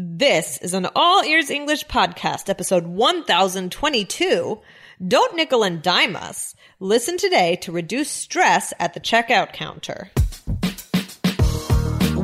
This is an All Ears English podcast, episode 1022. Don't nickel and dime us. Listen today to reduce stress at the checkout counter.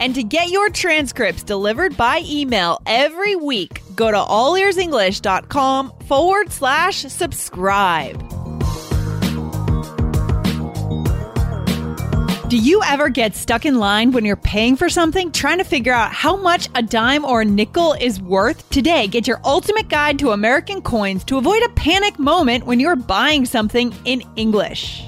And to get your transcripts delivered by email every week, go to allearsenglish.com forward slash subscribe. Do you ever get stuck in line when you're paying for something, trying to figure out how much a dime or a nickel is worth? Today, get your ultimate guide to American coins to avoid a panic moment when you're buying something in English.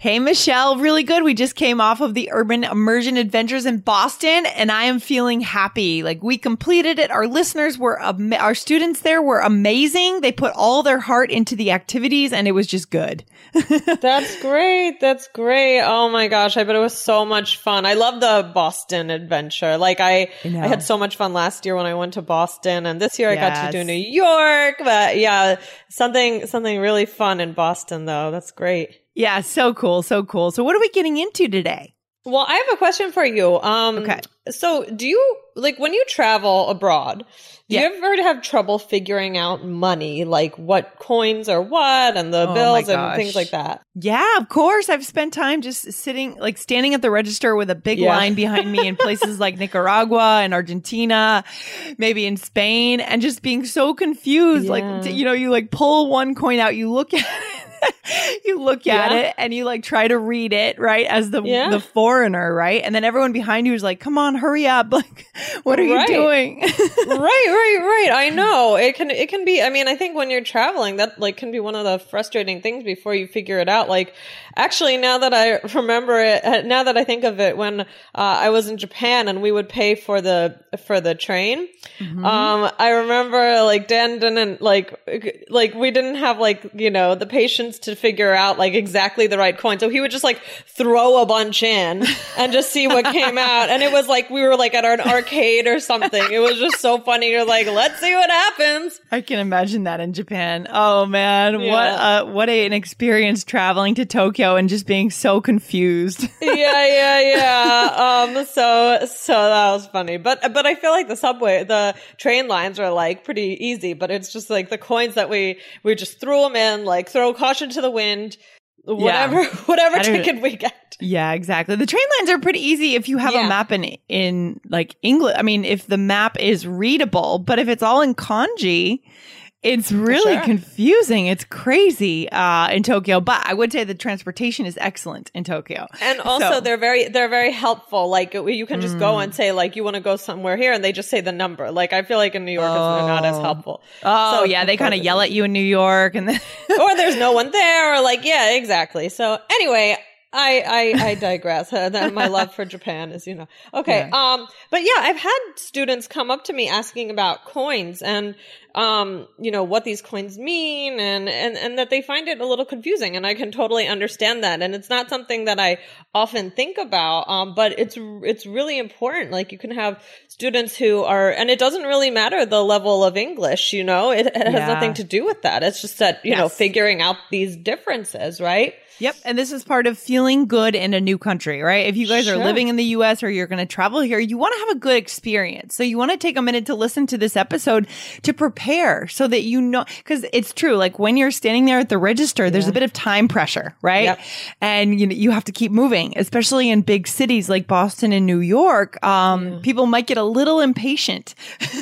Hey, Michelle, really good. We just came off of the Urban Immersion Adventures in Boston, and I am feeling happy. Like we completed it. Our listeners were, am- our students there were amazing. They put all their heart into the activities, and it was just good. That's great. That's great. Oh my gosh, I bet it was so much fun. I love the Boston adventure. Like I, I, had so much fun last year when I went to Boston, and this year I got to do New York. But yeah, something something really fun in Boston though. That's great. Yeah, so cool, so cool. So, what are we getting into today? Well, I have a question for you. Um, Okay. So, do you like when you travel abroad? Do Yeah. you ever have trouble figuring out money, like what coins are what, and the Oh bills and things like that? Yeah, of course. I've spent time just sitting, like standing at the register with a big Yeah. line behind me in places like Nicaragua and Argentina, maybe in Spain, and just being so confused. Yeah. Like, you know, you like pull one coin out, you look at it, you look at Yeah. it, and you like try to read it, right? As the, Yeah. the foreigner, right? And then everyone behind you is like, come on, hurry up. Like, what are Right. you doing? right, right, right. I know it can. It can be. I mean, I think when you're traveling, that like can be one of the frustrating things before you figure it out. Like, actually, now that I remember it, uh, now that I think of it, when uh, I was in Japan and we would pay for the for the train, um, I remember like Dan didn't like like we didn't have like you know the patience to figure out like exactly the right coin, so he would just like throw a bunch in and just see what came out, and it was like we were like at an arcade or something. It was just so funny. You're like, let's see what happens. I can imagine that in Japan. Oh man, Yeah. what uh, what a, an experience traveling to Tokyo and just being so confused. yeah, yeah, yeah. Um, so, so that was funny. But, but I feel like the subway, the train lines are like pretty easy, but it's just like the coins that we, we just threw them in, like throw caution to the wind, whatever, whatever ticket we get. yeah, exactly. The train lines are pretty easy if you have Yeah. a map in in like English. I mean, if the map is readable, but if it's all in kanji, it's really sure. confusing. It's crazy uh, in Tokyo, but I would say the transportation is excellent in Tokyo. And also So- they're very, they're very helpful. Like you can just go and say like, you want to go somewhere here and they just say the number. Like I feel like in New York, they're not as Oh. helpful. Oh So, yeah, they kind of yell at you in New York, and then or there's no one there, or like, yeah, exactly. So anyway, I I, I digress. That my love for Japan is, you know, okay. Um, but yeah, I've had students come up to me asking about coins and um, you know, what these coins mean, and and and that they find it a little confusing, and I can totally understand that. And it's not something that I often think about, um, but it's it's really important. Like you can have students who are, and it doesn't really matter the level of English. You know, it, it has Yeah. nothing to do with that. It's just that you know figuring out these differences, right? Yep. And this is part of feeling good in a new country, right? If you guys are living in the US or you're going to travel here, you want to have a good experience. So you want to take a minute to listen to this episode to prepare so that you know, because it's true. Like when you're standing there at the register, there's a bit of time pressure, right? Yep. And you know, you have to keep moving, especially in big cities like Boston and New York. Um, people might get a little impatient.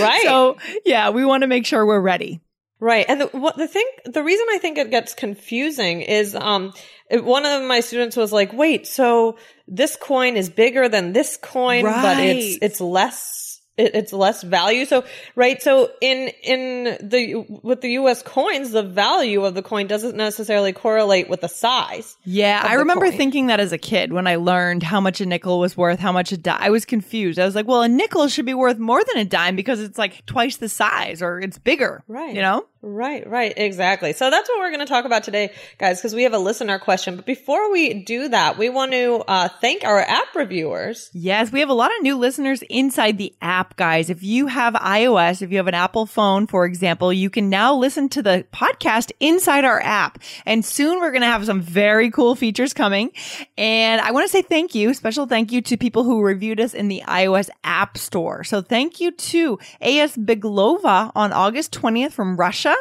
Right. So yeah, we want to make sure we're ready. Right. And the, what the thing, the reason I think it gets confusing is, um, it, one of my students was like, wait, so this coin is bigger than this coin, but it's, it's less, it, it's less value. So, right. So in, in the, with the US coins, the value of the coin doesn't necessarily correlate with the size. Yeah, I remember coin. thinking that as a kid when I learned how much a nickel was worth, how much a dime. I was confused. I was like, well, a nickel should be worth more than a dime because it's like twice the size or it's bigger. Right. You know? Right, right, exactly. So that's what we're going to talk about today, guys, because we have a listener question. But before we do that, we want to uh, thank our app reviewers. Yes, we have a lot of new listeners inside the app, guys. If you have iOS, if you have an Apple phone, for example, you can now listen to the podcast inside our app. And soon we're going to have some very cool features coming. And I want to say thank you, special thank you to people who reviewed us in the iOS App Store. So thank you to AS Biglova on August 20th from Russia,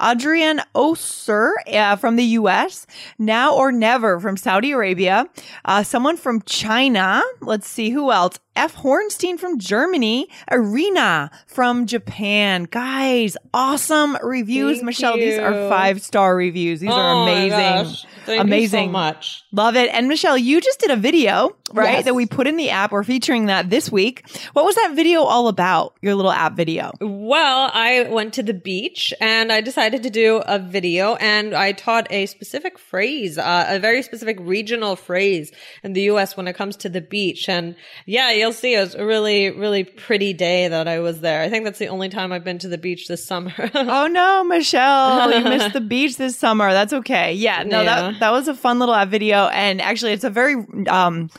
Adrian Oser uh, from the US, Now or Never from Saudi Arabia, uh, someone from China. Let's see who else. F. Hornstein from Germany, Arena from Japan. Guys, awesome reviews. Thank Michelle, these are five star reviews. These are Oh my amazing. amazing. you so much. Love it. And Michelle, you just did a video, right? Yes. That we put in the app. We're featuring that this week. What was that video all about? Your little app video. Well, I went to the beach and I decided to do a video and I taught a specific phrase, uh, a very specific regional phrase in the US when it comes to the beach. And yeah, you'll see it was a really, really pretty day that I was there. I think that's the only time I've been to the beach this summer. Oh no, Michelle, you missed the beach this summer. That's okay. Yeah, no, Yeah. that that was a fun little video, and actually, it's a very, um,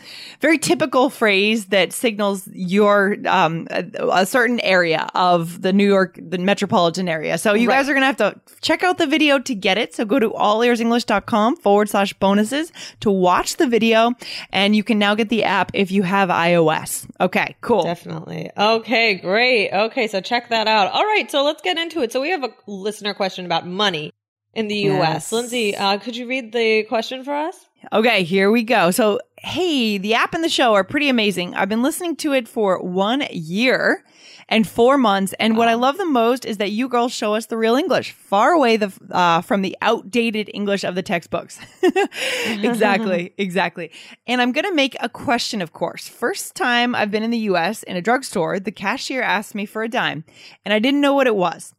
very typical phrase that signals your um a, a certain area of the New York, the metropolitan area. So you Right. guys are gonna have to check out the video to get it. So go to allearsenglish.com forward slash bonuses to watch the video, and you can now get the app if you have iOS. Okay, cool. Definitely. Okay, great. Okay, so check that out. All right, so let's get into it. So we have a listener question about money in the US. Yes. Lindsay, uh, could you read the question for us? Okay, here we go. So, hey, the app and the show are pretty amazing. I've been listening to it for one year and four months. And what I love the most is that you girls show us the real English, far away the, uh, from the outdated English of the textbooks. exactly, exactly. And I'm going to make a question, of course. First time I've been in the US in a drugstore, the cashier asked me for a dime, and I didn't know what it was.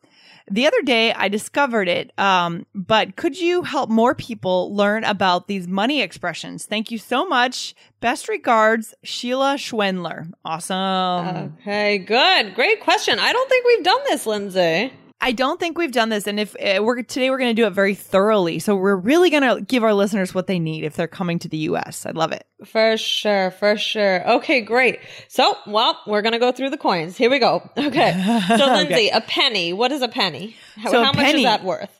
The other day, I discovered it. Um, but could you help more people learn about these money expressions? Thank you so much. Best regards, Sheila Schwendler. Awesome. Okay, good. Great question. I don't think we've done this, Lindsay. I don't think we've done this, and if uh, we're today, we're going to do it very thoroughly. So we're really going to give our listeners what they need if they're coming to the U.S. I love it. For sure, for sure. Okay, great. So, well, we're gonna go through the coins. Here we go. Okay. So, Lindsay, a penny. What is a penny? How, So how much is that worth?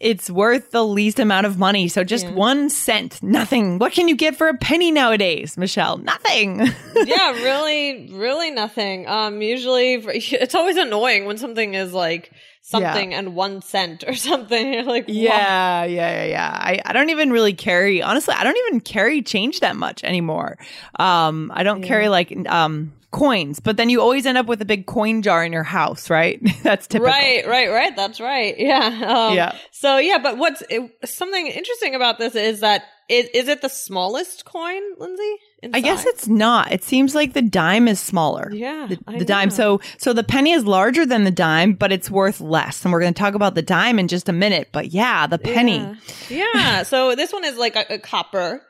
It's worth the least amount of money, so just Yeah. one cent, nothing. What can you get for a penny nowadays, Michelle? Nothing. yeah, really, really nothing. Um, usually it's always annoying when something is like something and one cent or something. You're like, Yeah, yeah, yeah, yeah. I, I don't even really carry honestly, I don't even carry change that much anymore. Um I don't carry like um coins, but then you always end up with a big coin jar in your house, right? That's typical. Right, right, right. That's right. Yeah. Um, Yeah. So yeah, but what's it, something interesting about this is that is, is it the smallest coin, Lindsay? In I guess it's not. It seems like the dime is smaller. Yeah, The, the dime. So so the penny is larger than the dime, but it's worth less. And we're going to talk about the dime in just a minute. But yeah, the penny. Yeah. Yeah. so this one is like a, a copper.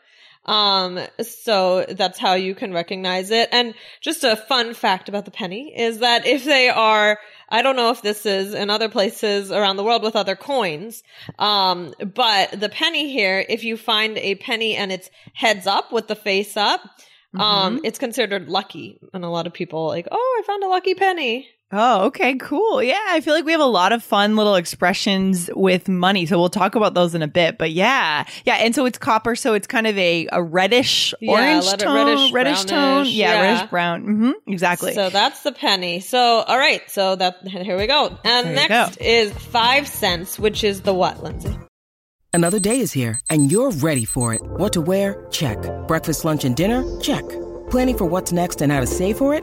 Um, so that's how you can recognize it. And just a fun fact about the penny is that if they are, I don't know if this is in other places around the world with other coins, um, but the penny here, if you find a penny and it's heads up with the face up, um, it's considered lucky. And a lot of people like, oh, I found a lucky penny. Oh, okay, cool. Yeah, I feel like we have a lot of fun little expressions with money. So we'll talk about those in a bit. But yeah, yeah. And so it's copper. So it's kind of a, a reddish Yeah, orange let tone, reddish, tone. Yeah, yeah. reddish brown. hmm exactly. So that's the penny. So all right, so that here we go. And There next go. is five cents, which is the what, Lindsay? Another day is here, and you're ready for it. What to wear? Check. Breakfast, lunch, and dinner? Check. Planning for what's next and how to save for it?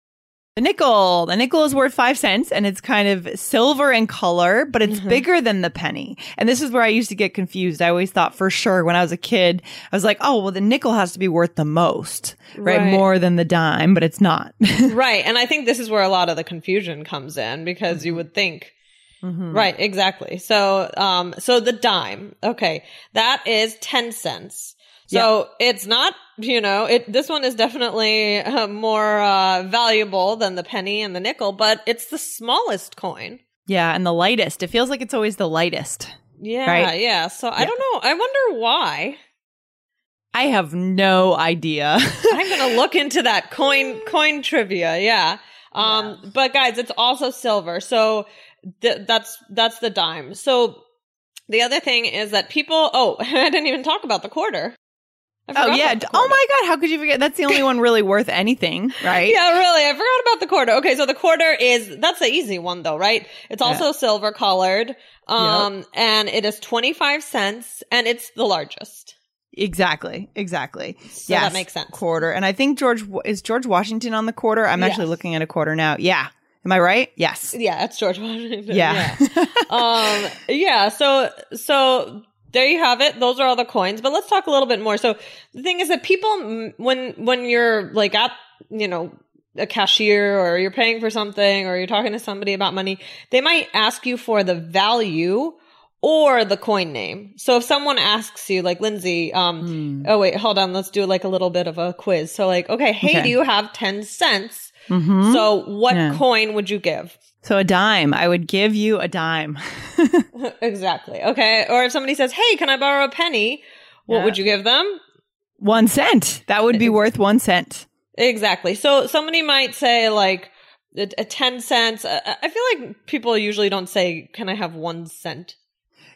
The nickel. The nickel is worth five cents and it's kind of silver in color, but it's mm-hmm. bigger than the penny. And this is where I used to get confused. I always thought for sure when I was a kid, I was like, oh, well, the nickel has to be worth the most, right? Right. More than the dime, but it's not. right. And I think this is where a lot of the confusion comes in because you mm-hmm. would think, mm-hmm. right, exactly. So, um, so the dime, okay, that is 10 cents. So it's not, you know, it, this one is definitely uh, more, uh, valuable than the penny and the nickel, but it's the smallest coin. yeah. And the lightest. It feels like it's always the lightest. Yeah. Right. Yeah. So I don't know. I wonder why. I have no idea. I'm gonna look into that coin coin trivia. Yeah. Um, but guys, it's also silver. So th- that's that's the dime. So the other thing is that people. Oh, I didn't even talk about the quarter. Oh, yeah. Oh, my God. How could you forget? That's the only one really worth anything, right? Yeah, really. I forgot about the quarter. Okay, so the quarter is that's the easy one though, right? It's also silver colored. Um and it is 25 cents and it's the largest. Exactly. Exactly. So that makes sense. Quarter. And I think George, is George Washington on the quarter? I'm actually looking at a quarter now. Yeah. Am I right? Yes. Yeah, that's George Washington. Yeah. um yeah so so there you have it those are all the coins but let's talk a little bit more so the thing is that people mm, when when you're like at you know a cashier or you're paying for something or you're talking to somebody about money they might ask you for the value or the coin name. So if someone asks you, like Lindsay, um, oh wait, hold on, let's do like a little bit of a quiz. So like, okay, hey, Okay. do you have 10 cents? Mhm. So what Yeah. coin would you give? So a dime. I would give you a dime. exactly. Okay. Or if somebody says, Hey, can I borrow a penny? What Yeah. would you give them? one cent. That would be worth one cent. Exactly. So somebody might say like a, a 10 cents. I, I feel like people usually don't say, Can I have one cent?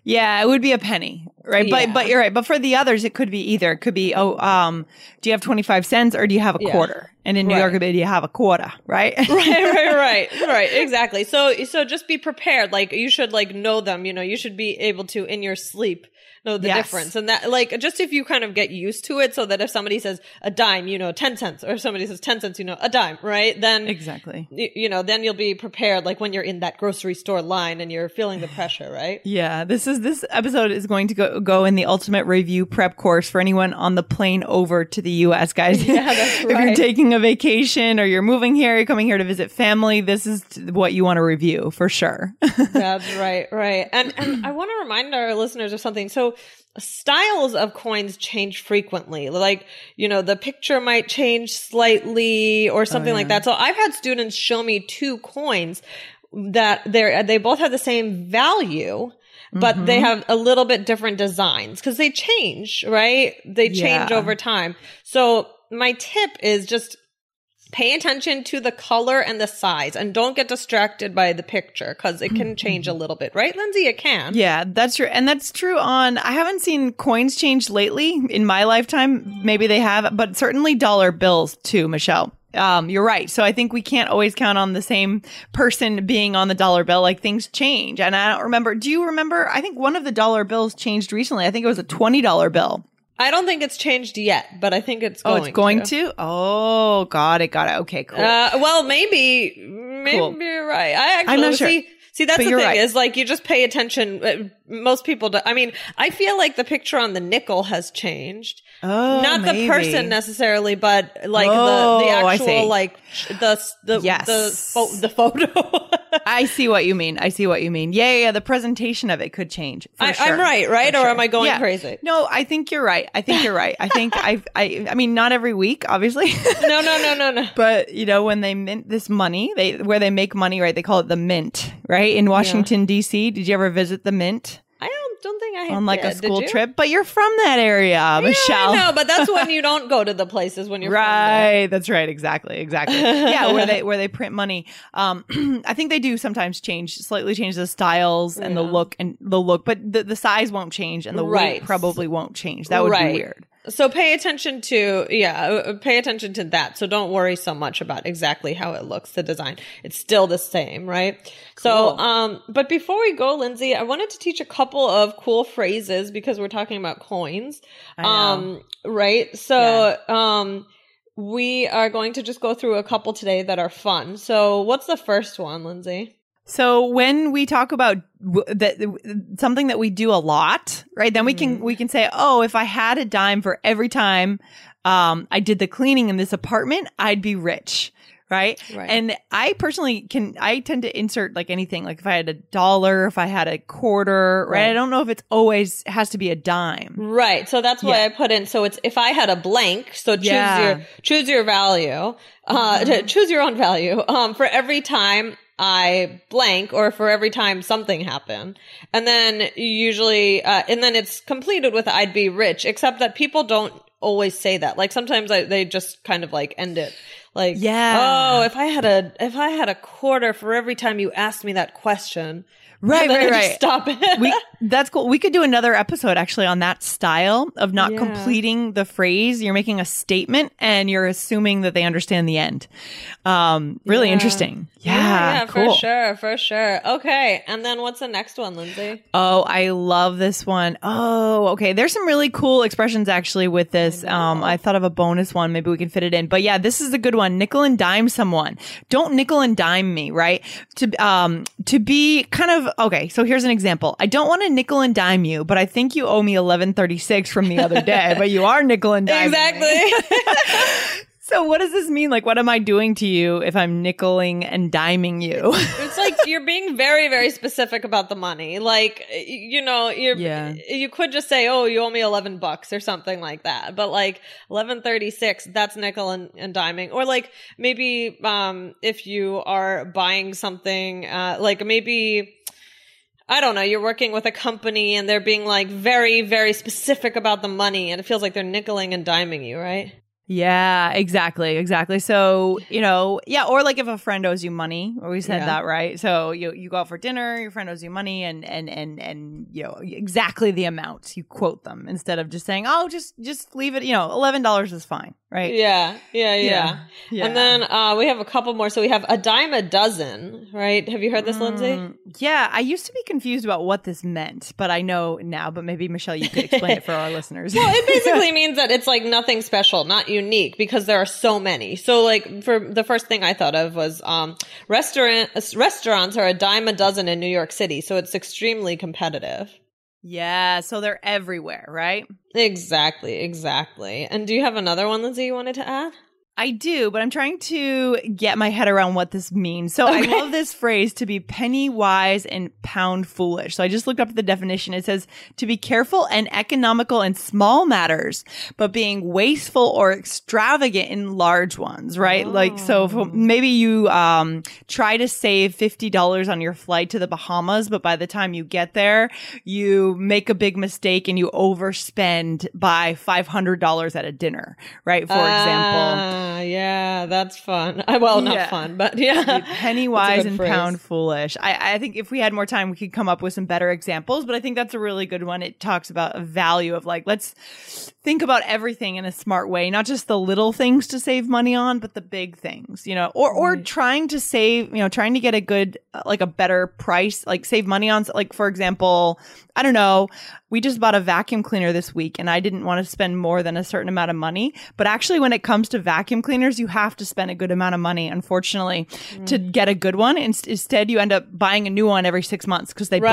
Yeah, it would be a penny, right? But Yeah. but you're right. But for the others, it could be either. It could be oh, um, do you have twenty five cents or do you have a Yeah. quarter? And in New Right. York, do you have a quarter? Right? right, right, right, right. Exactly. So, so just be prepared. Like you should like know them. You know, you should be able to in your sleep know the Yes. difference. And that, like, just if you kind of get used to it, so that if somebody says a dime, you know, ten cents, or if somebody says ten cents, you know, a dime, right? Then exactly. y- you know, then you'll be prepared. Like when you're in that grocery store line and you're feeling the pressure, right? Yeah, this is this episode is going to go go in the ultimate review prep course for anyone on the plane over to the US, guys. Yeah, that's if you're taking a vacation or you're moving here, you're coming here to visit family, this is what you want to review for sure. That's right, right. And and I want to remind our listeners of something. So styles of coins change frequently. Like, you know, the picture might change slightly or oh, something like that. So I've had students show me two coins that they're they both have the same value. But they mm-hmm. have a little bit different designs because they change, right? They change Yeah. over time. So my tip is just pay attention to the color and the size and don't get distracted by the picture because it can change a little bit, right, Lindsay? It can. Yeah, that's true. And that's true on I haven't seen coins change lately in my lifetime. Maybe they have, but certainly dollar bills too, Michelle. Um, you're right. So I think we can't always count on the same person being on the dollar bill. Like things change. And I don't remember. Do you remember? I think one of the dollar bills changed recently. I think it was a $20 bill. I don't think it's changed yet, but I think it's going. Oh, it's going to. to? Oh, got it. Got it. Okay, cool. Uh, well, maybe, maybe Cool. you're right. I actually I'm not sure. see. See, that's But the thing right. is like you just pay attention. Uh, Most people do. I mean, I feel like the picture on the nickel has changed. oh, Not the person necessarily, but like Oh, the the actual like the the Yes. the pho- the photo. I see what you mean. I see what you mean. Yeah, yeah, yeah. The presentation of it could change. for I, sure. I'm right, right? For Or sure. am I going Yeah. crazy? No, I think you're right. I think you're right. I think I've, I, I mean, not every week, obviously, No, no, no, no, no. but you know, when they mint this money, they, where they make money, right? They call it the mint, right? In Washington, DC. Did you ever visit the mint? I don't don't think I on like a did. Did school trip, but you're from that area, Michelle. I know, but that's when you don't go to the places when you're from right that's right exactly exactly yeah where they where they print money um i think they do sometimes change slightly change the styles and the look and the look but the, the size won't change and the Right. weight probably won't change that would Right. be weird So pay attention to yeah, uh, pay attention to that. So don't worry so much about exactly how it looks, the design. It's still the same, right? So um but before we go, Lindsay, I wanted to teach a couple of cool phrases because we're talking about coins. Um right? So um we are going to just go through a couple today that are fun. So what's the first one, Lindsay? So when we talk about w- that something that we do a lot, right? Then we Mm-hmm. can we can say, "Oh, if I had a dime for every time um I did the cleaning in this apartment, I'd be rich." Right? Right. And I personally can I tend to insert like anything, like if I had a dollar, if I had a quarter, right? Right. I don't know if it's always has to be a dime. Right. So that's why Yeah. I put in. So it's if I had a blank. So choose Yeah. Mm-hmm. your choose your value. Uh, to choose your own value. Um, for every time I blank, or for every time something happened, and then usually, uh, and then it's completed with "I'd be rich." Except that people don't always say that. Like sometimes I, they just kind of like end it. Like, Yeah. oh, if I had a if I had a quarter for every time you asked me that question, Right, right, right. Stop it. we that's cool. We could do another episode actually on that style of not Yeah. completing the phrase. You're making a statement and you're assuming that they understand the end. Um, really Yeah. interesting. Yeah, yeah, cool. for sure, for sure. Okay, and then what's the next one, Lindsay? Oh, I love this one. Oh, okay. There's some really cool expressions actually with this. um, I thought of a bonus one. Maybe we can fit it in. But yeah, this is a good one. Nickel and dime someone. Don't nickel and dime me, right? To um to be kind of okay. So here's an example. I don't want to nickel and dime you, but I think you owe me eleven thirty six from the other day. but you are nickel and dime. Exactly. So what does this mean? Like, what am I doing to you if I'm nickeling and diming you? it's like you're being very, very specific about the money. Like, you know, you're, Yeah. you could just say, oh, you owe me 11 bucks or something like that. But like 1136, that's nickel and, and diming. Or like maybe, um, if you are buying something, uh, like maybe, I don't know, you're working with a company and they're being like very, very specific about the money and it feels like they're nickeling and diming you, right? Yeah, exactly, exactly. So, you know, yeah, or like if a friend owes you money, we said Yeah. that, right? So you you go out for dinner, your friend owes you money and and and and you know, exactly the amount. You quote them instead of just saying, "Oh, just just leave it, you know, $11 is fine." Right? Yeah, yeah, yeah. Yeah. And then uh, we have a couple more. So we have a dime a dozen, right? Have you heard this, Lindsay? Mm, yeah, I used to be confused about what this meant, but I know now, but maybe Michelle you could explain it for our listeners. Well, it basically means that it's like nothing special, not unique, because there are so many. So, like, for the first thing I thought of was um, restaurant restaurants are a dime a dozen in New York City, so it's extremely competitive. Yeah, so they're everywhere, right? Exactly, exactly. And do you have another one, Lindsay, you wanted to add? I do, but I'm trying to get my head around what this means. So I love this phrase to be penny wise and pound foolish. So I just looked up the definition. It says to be careful and economical in small matters, but being wasteful or extravagant in large ones, right? Like, so if maybe you, um, try to save $50 on your flight to the Bahamas, but by the time you get there, you make a big mistake and you overspend by $500 at a dinner, right? For example. Ah, yeah, that's fun. Well, not Yeah. fun, but yeah. penny wise and phrase. pound foolish. I, I think if we had more time, we could come up with some better examples, but I think that's a really good one. It talks about a value of like, let's think about everything in a smart way, not just the little things to save money on, but the big things, you know, or, or trying to save, you know, trying to get a good, uh, like a better price, like save money on, like, for example, I don't know, we just bought a vacuum cleaner this week and I didn't want to spend more than a certain amount of money. But actually, when it comes to vacuum cleaners, you have to spend a good amount of money, unfortunately, to Mm. get a good one. In- instead, you end up buying a new one every six months because they Right,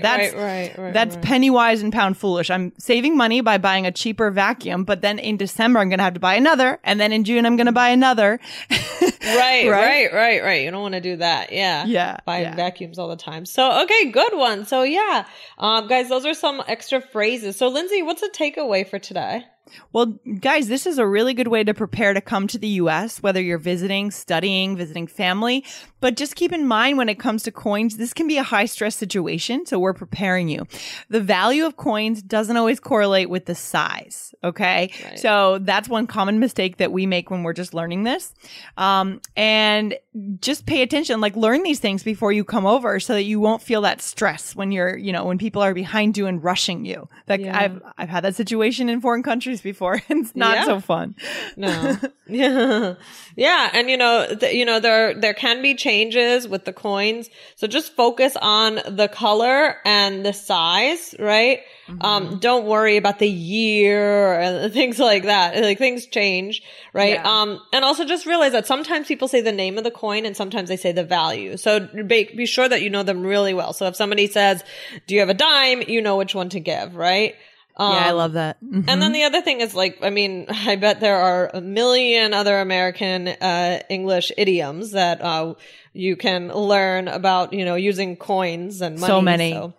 break. That's, right, right, right, That's right. penny wise and pound foolish. I'm saving money by buying a cheaper vacuum, but then in December, I'm going to have to buy another. And then in June, I'm going to buy another. Right, Right? right, right, right, You don't want to do that. Yeah. Yeah, Buying yeah. vacuums all the time. So, okay, good one. So, yeah. Um, guys, those are some extra phrases. So, Lindsay, what's the takeaway for today? Well, guys, this is a really good way to prepare to come to the US, whether you're visiting, studying, visiting family. But just keep in mind when it comes to coins, this can be a high stress situation. So we're preparing you. The value of coins doesn't always correlate with the size. Okay. Right. So that's one common mistake that we make when we're just learning this. Um, and just pay attention, like learn these things before you come over so that you won't feel that stress when you're, you know, when people are behind you and rushing you. Like Yeah. I've, I've had that situation in foreign countries before. it's not Yeah. so fun. No. yeah. Yeah. And you know, th- you know, there, there can be changes with the coins. So just focus on the color and the size, right? Um, don't worry about the year and things like that. Like things change, right? Yeah. Um, and also just realize that sometimes people say the name of the coin and sometimes they say the value. So be, be sure that you know them really well. So if somebody says, do you have a dime? You know which one to give, right? Um, yeah, I love that. Mhm. and then the other thing is like, I mean, I bet there are a million other American uh, English idioms that uh, you can learn about, you know, using coins and money. So many. So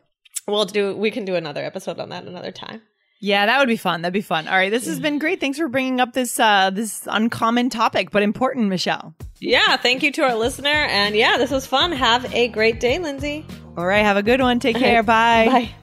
we'll do. We can do another episode on that another time. Yeah, that would be fun. That'd be fun. All right, this has been great. Thanks for bringing up this uh this uncommon topic, but important, Michelle. Yeah, thank you to our listener, and yeah, this was fun. Have a great day, Lindsay. All right, have a good one. Take care. Bye. Bye.